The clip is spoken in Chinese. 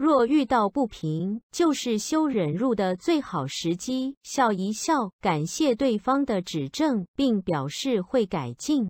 若遇到不平就是修忍辱的最好时机。笑一笑感谢对方的指正并表示会改进。